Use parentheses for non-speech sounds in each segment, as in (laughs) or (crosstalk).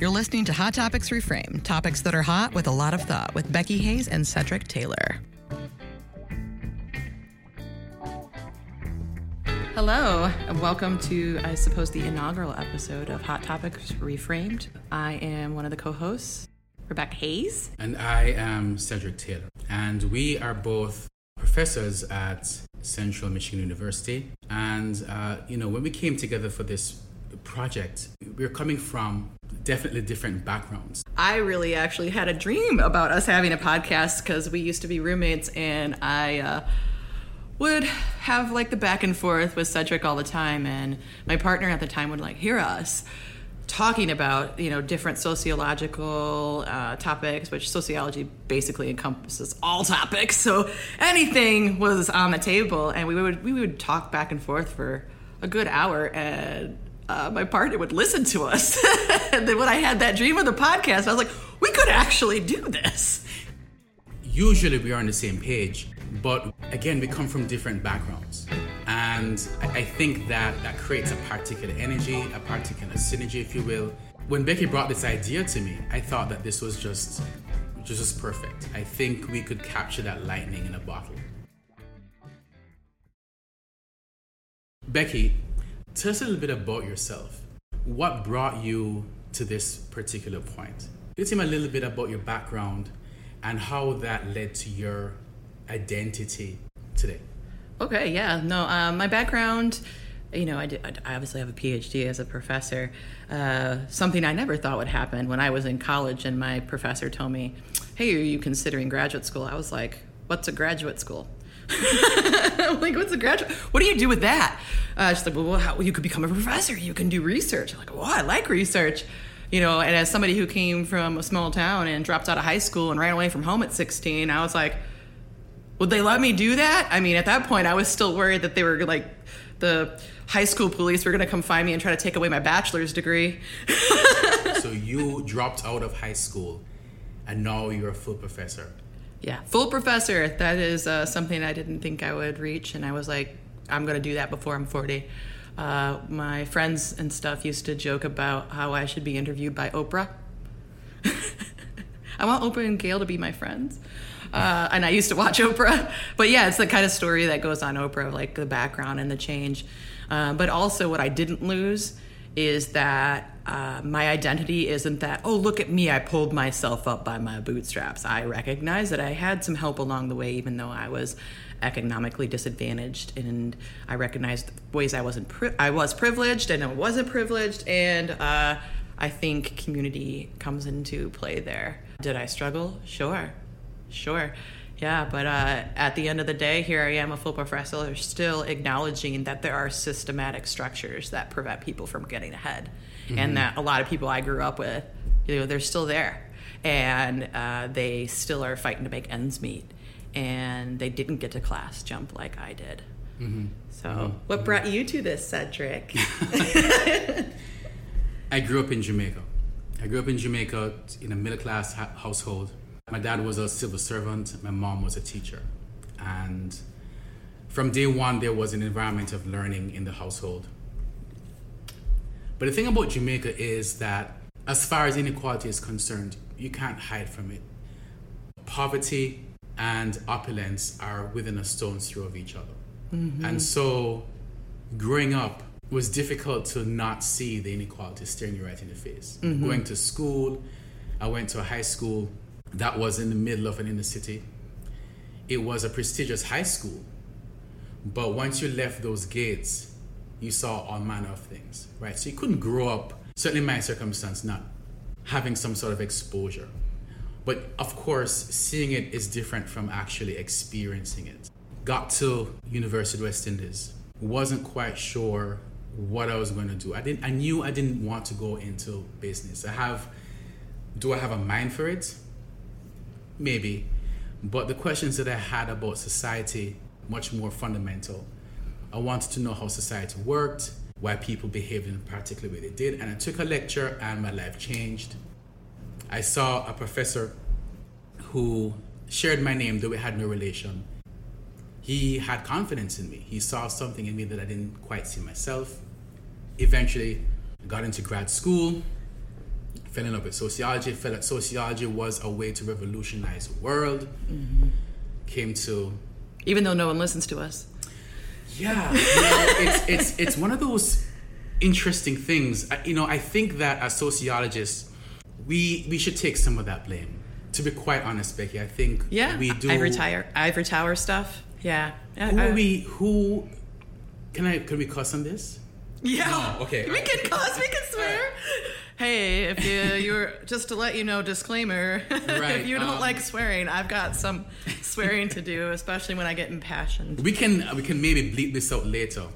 You're listening to Hot Topics Reframed, topics that are hot with a lot of thought, with Becky Hayes and Cedric Taylor. Hello, and welcome to, I suppose, the inaugural episode of Hot Topics Reframed. I am one of the co hosts, Rebecca Hayes. And I am Cedric Taylor. And we are both professors at Central Michigan University. And, uh, you know, when we came together for this project, we're coming from definitely different backgrounds. I really actually had a dream about us having a podcast because we used to be roommates, and I uh, would have like the back and forth with Cedric all the time, and my partner at the time would like hear us talking about you know different sociological uh, topics which sociology basically encompasses all topics so anything was on the table and we would we would talk back and forth for a good hour and uh, my partner would listen to us. (laughs) and then when I had that dream of the podcast, I was like, we could actually do this. Usually we are on the same page, but again, we come from different backgrounds. And I think that that creates a particular energy, a particular synergy, if you will. When Becky brought this idea to me, I thought that this was just just perfect. I think we could capture that lightning in a bottle. Becky, Tell us a little bit about yourself. What brought you to this particular point? Tell me a little bit about your background and how that led to your identity today. Okay, yeah. No, um, my background, you know, I, did, I obviously have a PhD as a professor. Uh, something I never thought would happen when I was in college and my professor told me, hey, are you considering graduate school? I was like, what's a graduate school? (laughs) like, what's a graduate? What do you do with that? Uh, she's like, well, how, you could become a professor. You can do research. I'm like, well, I like research. You know, and as somebody who came from a small town and dropped out of high school and ran away from home at 16, I was like, would they let me do that? I mean, at that point, I was still worried that they were like, the high school police were going to come find me and try to take away my bachelor's degree. (laughs) so you dropped out of high school and now you're a full professor yeah, full professor. That is uh, something I didn't think I would reach, and I was like, I'm going to do that before I'm 40. Uh, my friends and stuff used to joke about how I should be interviewed by Oprah. (laughs) I want Oprah and Gayle to be my friends. Uh, and I used to watch (laughs) Oprah. But yeah, it's the kind of story that goes on Oprah, like the background and the change. Uh, but also, what I didn't lose is that uh, my identity isn't that, oh, look at me, I pulled myself up by my bootstraps. I recognize that I had some help along the way, even though I was economically disadvantaged. And I recognized ways I wasn't, pri- I was privileged and I wasn't privileged. And uh, I think community comes into play there. Did I struggle? Sure, sure. Yeah, but uh, at the end of the day, here I am, a full professor, still acknowledging that there are systematic structures that prevent people from getting ahead mm-hmm. and that a lot of people I grew up with, you know, they're still there, and uh, they still are fighting to make ends meet, and they didn't get to class jump like I did. Mm-hmm. So, mm-hmm. what mm-hmm. brought you to this, Cedric? (laughs) (laughs) I grew up in Jamaica. I grew up in Jamaica in a middle class ha- household. My dad was a civil servant, my mom was a teacher. And from day one, there was an environment of learning in the household. But the thing about Jamaica is that, as far as inequality is concerned, you can't hide from it. Poverty and opulence are within a stone's throw of each other. Mm-hmm. And so, growing up was difficult to not see the inequality staring you right in the face. Mm-hmm. Going to school, I went to a high school that was in the middle of an inner city. It was a prestigious high school. But once you left those gates, you saw all manner of things, right? So you couldn't grow up, certainly in my circumstance, not having some sort of exposure. But of course, seeing it is different from actually experiencing it. Got to University of West Indies, wasn't quite sure what I was going to do. I didn't. I knew I didn't want to go into business. I have. Do I have a mind for it? Maybe, but the questions that I had about society much more fundamental I wanted to know how society worked, why people behaved in particular way they did, and I took a lecture and my life changed. I saw a professor who shared my name, though we had no relation. he had confidence in me. He saw something in me that I didn't quite see myself. Eventually, got into grad school, fell in love with sociology, felt that sociology was a way to revolutionize the world. Mm-hmm. Came to. Even though no one listens to us. Yeah, you know, it's, it's, it's one of those interesting things. You know, I think that as sociologists, we, we should take some of that blame. To be quite honest, Becky, I think yeah, we do. Ivory Tower, Ivory Tower stuff. Yeah. Who are we? Who? Can I? Can we cuss on this? Yeah. No, okay. We can cuss. We can swear. Hey, if you you're just to let you know, disclaimer. (laughs) Right, if you don't um, like swearing, I've got some swearing to do, especially when I get impassioned. We can we can maybe bleep this out later.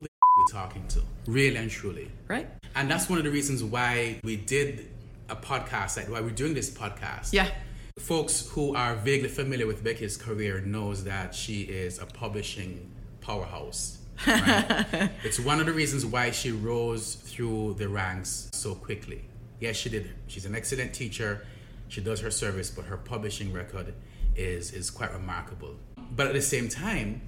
We're talking to really and truly, right? And that's one of the reasons why we did a podcast, like why we're doing this podcast. Yeah. Folks who are vaguely familiar with Becky's career knows that she is a publishing powerhouse. Right? it's one of the reasons why she rose through the ranks so quickly. Yes, she did. She's an excellent teacher. She does her service, but her publishing record is is quite remarkable. But at the same time,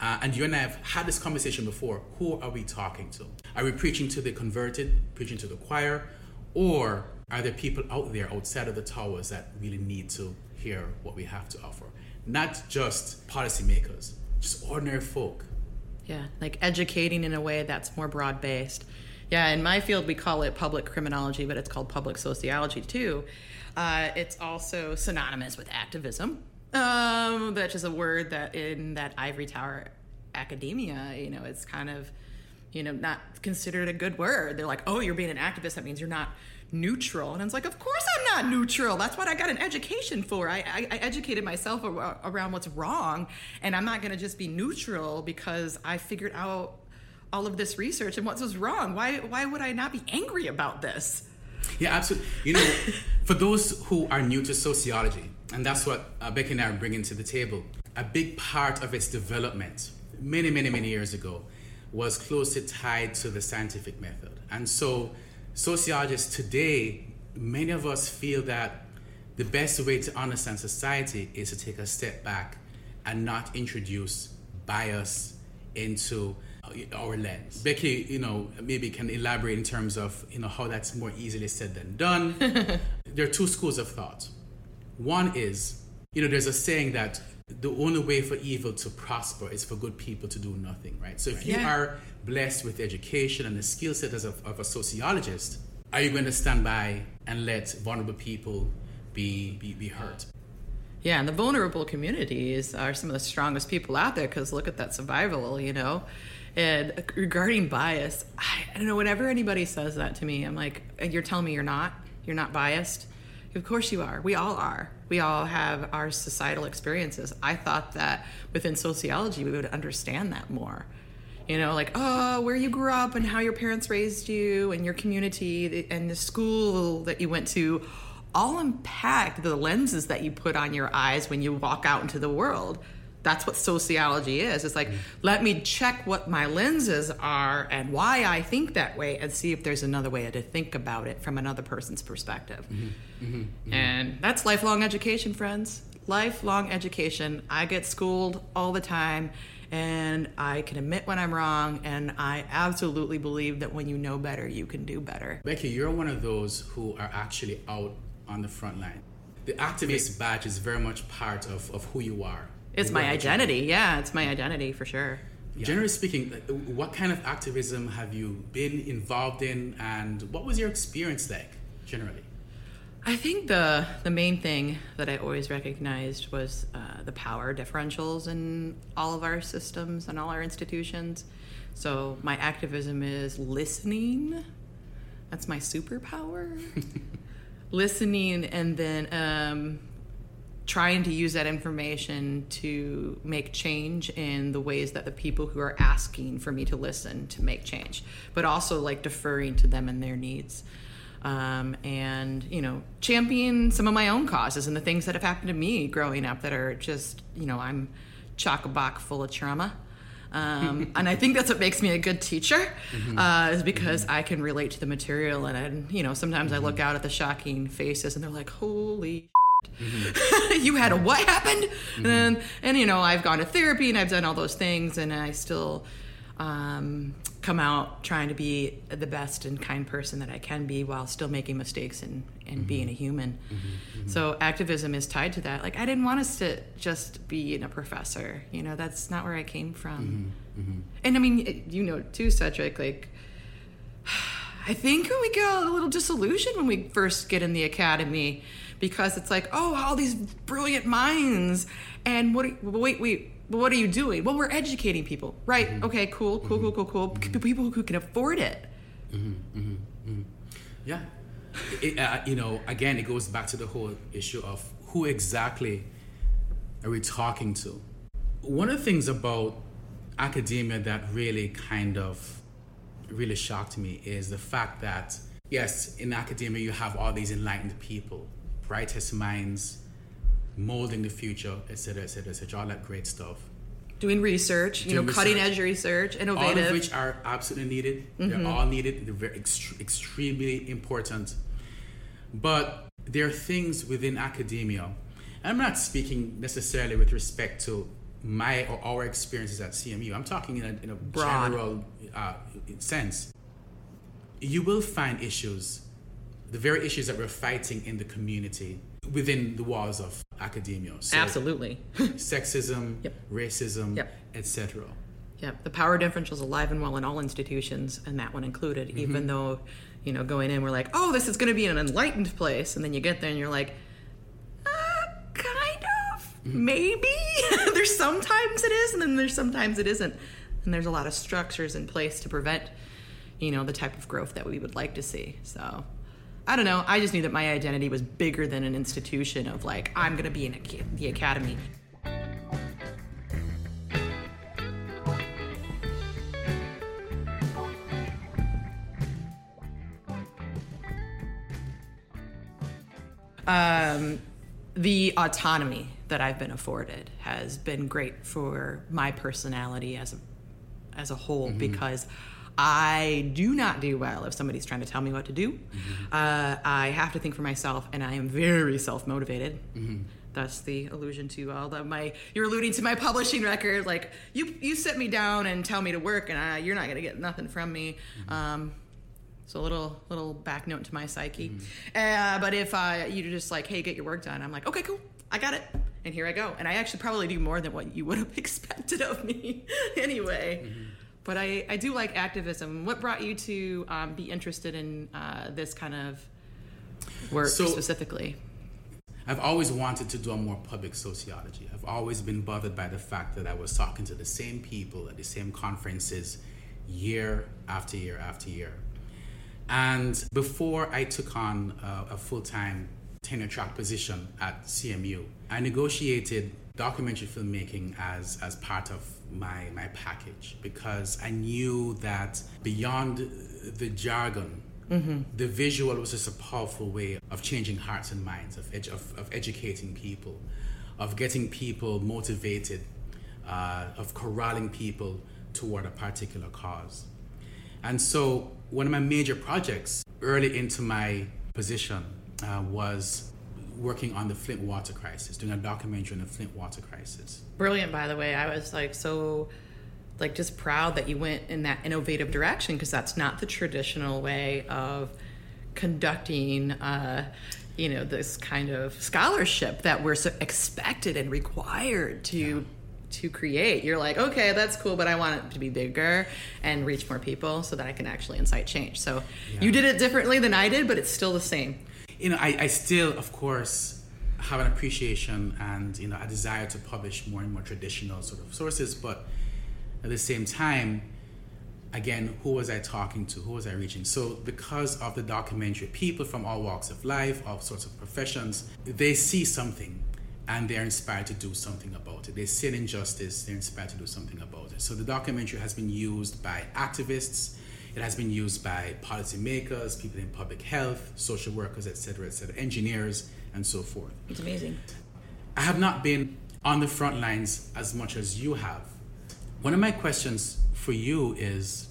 uh, and you and I have had this conversation before. Who are we talking to? Are we preaching to the converted, preaching to the choir, or are there people out there outside of the towers that really need to hear what we have to offer? Not just policymakers, just ordinary folk. Yeah, like educating in a way that's more broad based. Yeah, in my field, we call it public criminology, but it's called public sociology too. Uh, it's also synonymous with activism, um, which is a word that in that ivory tower academia, you know, it's kind of, you know, not considered a good word. They're like, oh, you're being an activist. That means you're not neutral. And I was like, of course I'm not neutral. That's what I got an education for. I, I, I educated myself around what's wrong. And I'm not going to just be neutral because I figured out all of this research and what was wrong. Why, why would I not be angry about this? Yeah, absolutely. You know, (laughs) for those who are new to sociology, and that's what uh, Becky and I are bringing to the table, a big part of its development many, many, many years ago was closely tied to the scientific method. And so sociologists today, many of us feel that the best way to understand society is to take a step back and not introduce bias into our lens. Becky, you know, maybe can elaborate in terms of, you know, how that's more easily said than done. (laughs) there are two schools of thought. One is, you know, there's a saying that the only way for evil to prosper is for good people to do nothing, right? So if you yeah. are blessed with education and the skill set as a, of a sociologist, are you going to stand by and let vulnerable people be, be, be hurt? Yeah, and the vulnerable communities are some of the strongest people out there because look at that survival, you know? And regarding bias, I, I don't know, whenever anybody says that to me, I'm like, you're telling me you're not? You're not biased? Of course you are. We all are. We all have our societal experiences. I thought that within sociology we would understand that more. You know, like, oh, where you grew up and how your parents raised you and your community and the school that you went to all impact the lenses that you put on your eyes when you walk out into the world that's what sociology is. It's like, mm-hmm. let me check what my lenses are and why I think that way and see if there's another way to think about it from another person's perspective. Mm-hmm. Mm-hmm. mm-hmm. And that's lifelong education, friends. Lifelong education. I get schooled all the time and I can admit when I'm wrong, and I absolutely believe that when you know better, you can do better. Becky, you're one of those who are actually out on the front line. The activist badge is very much part of, of who you are it's my identity. Yeah, it's my identity for sure. Yeah. Generally speaking, what kind of activism have you been involved in, and what was your experience like generally? I think the the main thing that I always recognized was uh, the power differentials in all of our systems and all our institutions. So my activism is listening. That's my superpower. (laughs) listening, and then um, trying to use that information to make change in the ways that the people who are asking for me to listen to make change, but also like deferring to them and their needs. Um, and you know champion some of my own causes and the things that have happened to me growing up that are just you know i'm chock a block full of trauma um, (laughs) and I think that's what makes me a good teacher, mm-hmm. uh, is because mm-hmm. I can relate to the material. And, I, you know, sometimes mm-hmm. I look mm-hmm. out at the shocking faces and they're like, holy (laughs) you had a what happened? And, and, you know, I've gone to therapy and I've done all those things, and I still um, come out trying to be the best and kind person that I can be while still making mistakes and, and being mm-hmm. a human. Mm-hmm. So activism is tied to that. Like, I didn't want us to just be in a professor. You know, that's not where I came from. And I mean, you know, too, Cedric, like, (sighs) I think we get a little disillusioned when we first get in the academy because it's like, oh, all these brilliant minds, and what? Wait, wait, what are you doing? Well, we're educating people, right? Mm-hmm. Okay, cool, cool, cool, cool, cool. Mm-hmm. People who can afford it. Mm-hmm, yeah. It, uh, you know, again, it goes back to the whole issue of who exactly are we talking to? One of the things about academia that really kind of really shocked me is the fact that, yes, in academia, you have all these enlightened people, brightest minds, molding the future, etc., etc., etc., all that great stuff. Doing research, you Doing know, cutting research. edge research, innovative. all of which are absolutely needed. They're all needed. They're very ext- extremely important. But there are things within academia. and I'm not speaking necessarily with respect to my or our experiences at CMU. I'm talking in a, in a Broad. general uh, sense. You will find issues, the very issues that we're fighting in the community within the walls of academia. So Absolutely. (laughs) Sexism, Yep. racism, Yep. etc. Yeah, the power differential is alive and well in all institutions, and that one included. Mm-hmm. Even though, you know, going in, we're like, oh, this is going to be an enlightened place, and then you get there and you're like, uh, kind of, Mm-hmm. maybe. (laughs) there's sometimes it is, and then there's sometimes it isn't, and there's a lot of structures in place to prevent, you know, the type of growth that we would like to see. So. I don't know. I just knew that my identity was bigger than an institution of like I'm going to be in a, the academy. um, the autonomy that I've been afforded has been great for my personality as a as a whole because I do not do well if somebody's trying to tell me what to do. Uh, I have to think for myself, and I am very self motivated. That's the allusion to all the my. You're alluding to my publishing record. Like you, you sit me down and tell me to work, and I, you're not gonna get nothing from me. Um, so a little little back note to my psyche. Uh, but if uh, you're just like, hey, get your work done, I'm like, okay, cool, I got it, and here I go. And I actually probably do more than what you would have (laughs) expected of me, (laughs) anyway. But I, I do like activism. What brought you to um, be interested in uh, this kind of work So- specifically? I've always wanted to do a more public sociology. I've always been bothered by the fact that I was talking to the same people at the same conferences year after year after year. And before I took on a, a full time tenure track position at CMU, I negotiated documentary filmmaking as, as part of my, my package because I knew that beyond the jargon, the visual was just a powerful way of changing hearts and minds, of, edu- of, of educating people, of getting people motivated, uh, of corralling people toward a particular cause. And so, one of my major projects early into my position uh, was working on the Flint water crisis, doing a documentary on the Flint water crisis. Brilliant, by the way. I was like so, like just proud that you went in that innovative direction because that's not the traditional way of conducting, uh, you know, this kind of scholarship that we're so expected and required to to create. You're like, okay, that's cool, but I want it to be bigger and reach more people so that I can actually incite change. So you did it differently than I did, but it's still the same. You know, I, I still, of course, have an appreciation and, you know, a desire to publish more and more traditional sort of sources, but at the same time, again, who was I talking to? Who was I reaching? So, because of the documentary, people from all walks of life, all sorts of professions, they see something and they're inspired to do something about it. They see an injustice, they're inspired to do something about it. So, the documentary has been used by activists, it has been used by policymakers, people in public health, social workers, etc., etc., engineers, and so forth. It's amazing. I have not been on the front lines as much as you have. One of my questions for you is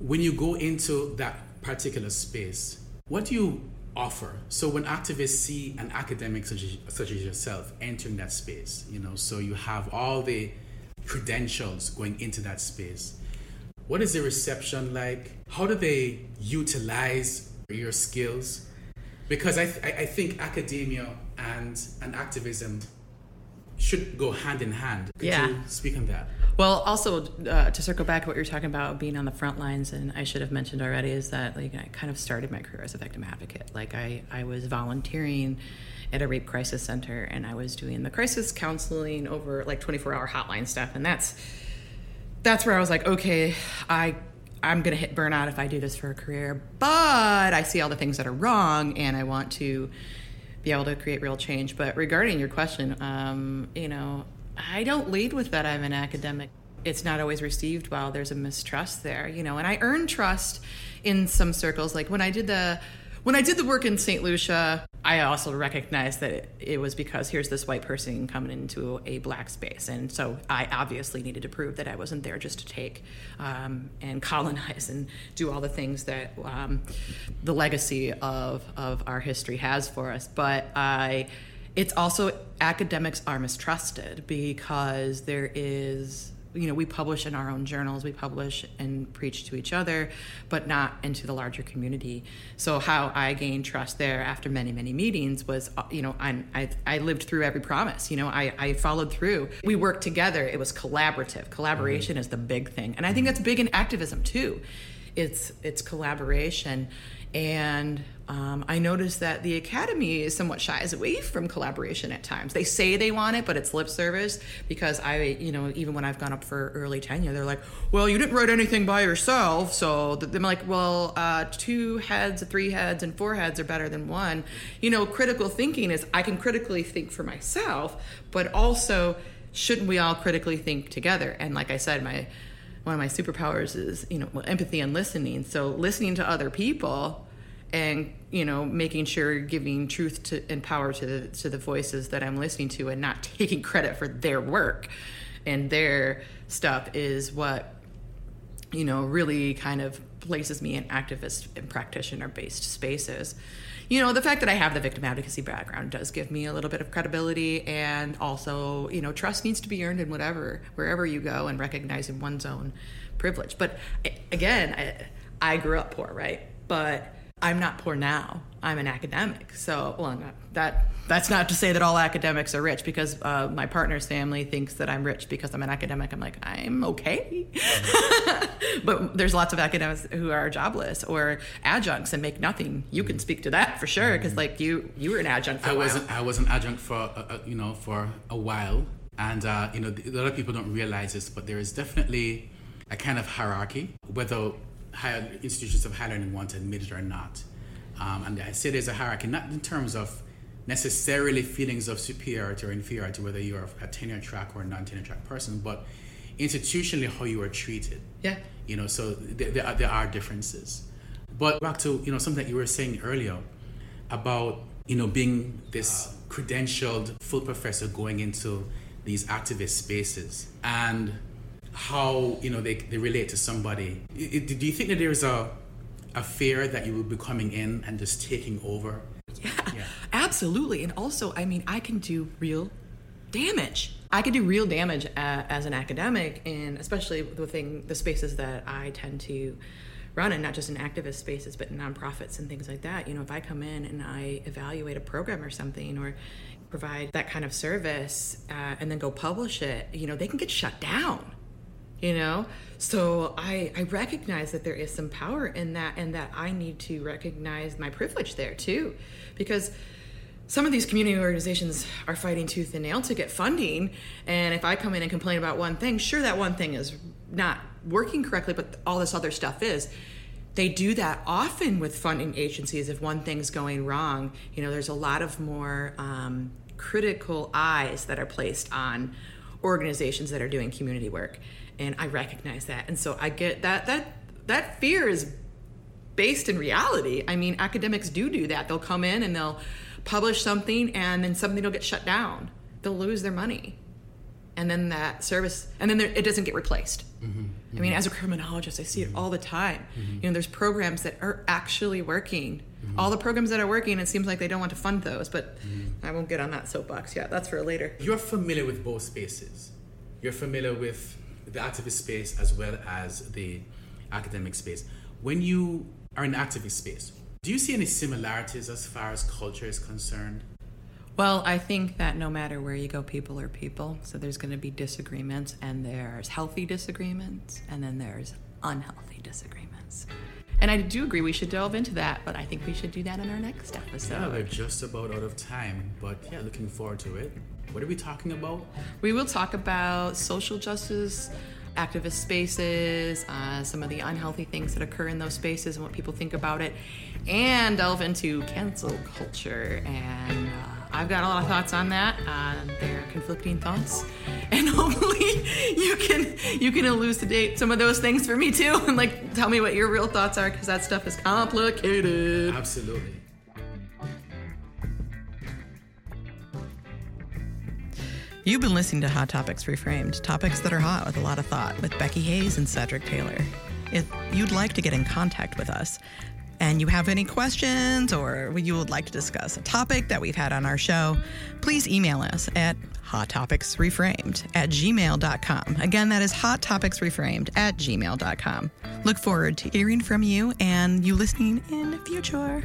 when you go into that particular space, what do you offer. So when activists see an academic such as, such as yourself entering that space, you know, so you have all the credentials going into that space. What is the reception like? How do they utilize your skills? Because I, th- I think academia and, and activism should go hand in hand. Could yeah. you speak on that? Well, also uh, to circle back to what you're talking about being on the front lines, and I should have mentioned already, is that like I kind of started my career as a victim advocate. Like I, I was volunteering at a rape crisis center, and I was doing the crisis counseling over like 24 hour hotline stuff, and that's that's where I was like, okay, I I'm gonna hit burnout if I do this for a career, but I see all the things that are wrong, and I want to be able to create real change. But regarding your question, um, you know, I don't lead with that I'm an academic. It's not always received well. There's a mistrust there, you know, and I earn trust in some circles. Like when I did the when I did the work in St. Lucia, I also recognized that it, was because here's this white person coming into a black space. And so I obviously needed to prove that I wasn't there just to take um, and (laughs) colonize and do all the things that um, the legacy of, of our history has for us. But I it's also academics are mistrusted because there is you know we publish in our own journals we publish and preach to each other but not into the larger community. So how i gained trust there after many many meetings was uh, you know i i, I lived through every promise you know I, I followed through. We worked together. It was collaborative. Collaboration mm-hmm. is the big thing. And i think that's big in activism too. It's it's collaboration and um, I noticed that the academy is somewhat shies away from collaboration at times. They say they want it, but it's lip service because I, you know, even when I've gone up for early tenure, they're like, well, you didn't write anything by yourself. So I'm like, well, uh, two heads, three heads, and four heads are better than one. You know, critical thinking is I can critically think for myself, but also shouldn't we all critically think together? And like I said, my, one of my superpowers is you know empathy and listening. So listening to other people and you know making sure giving truth to and power to the to the voices that i'm listening to and not (laughs) taking credit for their work. And their stuff is what you know really kind of places me in activist and practitioner based spaces you know the fact that i have the victim advocacy background does give me a little bit of credibility and also you know trust needs to be earned in whatever wherever you go and recognizing one's own privilege. But again i, I grew up poor right? But i'm not poor now i'm an academic so well not, that that's not to say that all academics are rich because uh, my partner's family thinks that I'm rich because I'm an academic. I'm like, I'm okay. (laughs) but there's lots of academics who are jobless or adjuncts and make nothing. You can speak to that for sure because like you you were an adjunct for I was I was an adjunct for uh, uh, you know for a while and uh, you know a lot of people don't realize this but there is definitely a kind of hierarchy whether higher institutions of higher learning want to admit it or not. Um, and I say there's a hierarchy not in terms of necessarily feelings of superiority or inferiority, whether you're a tenure track or a non-tenure track person, but institutionally how you are treated. Yeah. You know, so there, there, are, there are differences. But back to, you know, something that you were saying earlier about, you know, being this credentialed full professor going into these activist spaces and how, you know, they, they relate to somebody. Do you think that there's a, a fear that you will be coming in and just taking over yeah, yeah, absolutely. And also, I mean, I can do real damage. I can do real damage as an academic, and especially the thing, the spaces that I tend to run, and not just in activist spaces, but in nonprofits and things like that. You know, if I come in and I evaluate a program or something, or provide that kind of service, uh, and then go publish it, you know, they can get shut down you know? So i i recognize that there is some power in that and that i need to recognize my privilege there too. Because some of these community organizations are fighting tooth and nail to get funding and if i come in and complain about one thing sure that one thing is not working correctly but all this other stuff is. They do that often with funding agencies if one thing's going wrong. You know there's a lot of more um, critical eyes that are placed on organizations that are doing community work and I recognize that. And so I get that that that fear is based in reality. I mean, academics do do that. They'll come in and they'll publish something, and then something will get shut down. They'll lose their money, and then that service, and then it doesn't get replaced. Mm-hmm. I mean, as a criminologist, I see it mm-hmm. all the time. Mm-hmm. You know, there's programs that are actually working. Mm-hmm. All the programs that are working, it seems like they don't want to fund those, but I won't get on that soapbox yet. That's for later. You're familiar with both spaces. You're familiar with the activist space as well as the academic space. When you are in the activist space, do you see any similarities as far as culture is concerned? Well, I think that no matter where you go, people are people. So there's going to be disagreements, and there's healthy disagreements, and then there's unhealthy disagreements. And I do agree we should delve into that, but I think we should do that in our next episode. Yeah, we're just about out of time, but yeah, looking forward to it. What are we talking about? We will talk about social justice, activist spaces, uh, some of the unhealthy things that occur in those spaces and what people think about it, and delve into cancel culture. And uh, I've got a lot of thoughts on that. Uh, they're conflicting thoughts, (laughs) and hopefully you can you can elucidate some of those things for me too, (laughs) and like tell me what your real thoughts are because that stuff is complicated. Absolutely. You've been listening to Hot Topics Reframed, topics that are hot with a lot of thought, with Becky Hayes and Cedric Taylor. If you'd like to get in contact with us and you have any questions or you would like to discuss a topic that we've had on our show, please email us at hottopicsreframed at gmail.com. Again, that is hottopicsreframed at gmail.com. Look forward to hearing from you and you listening in the future.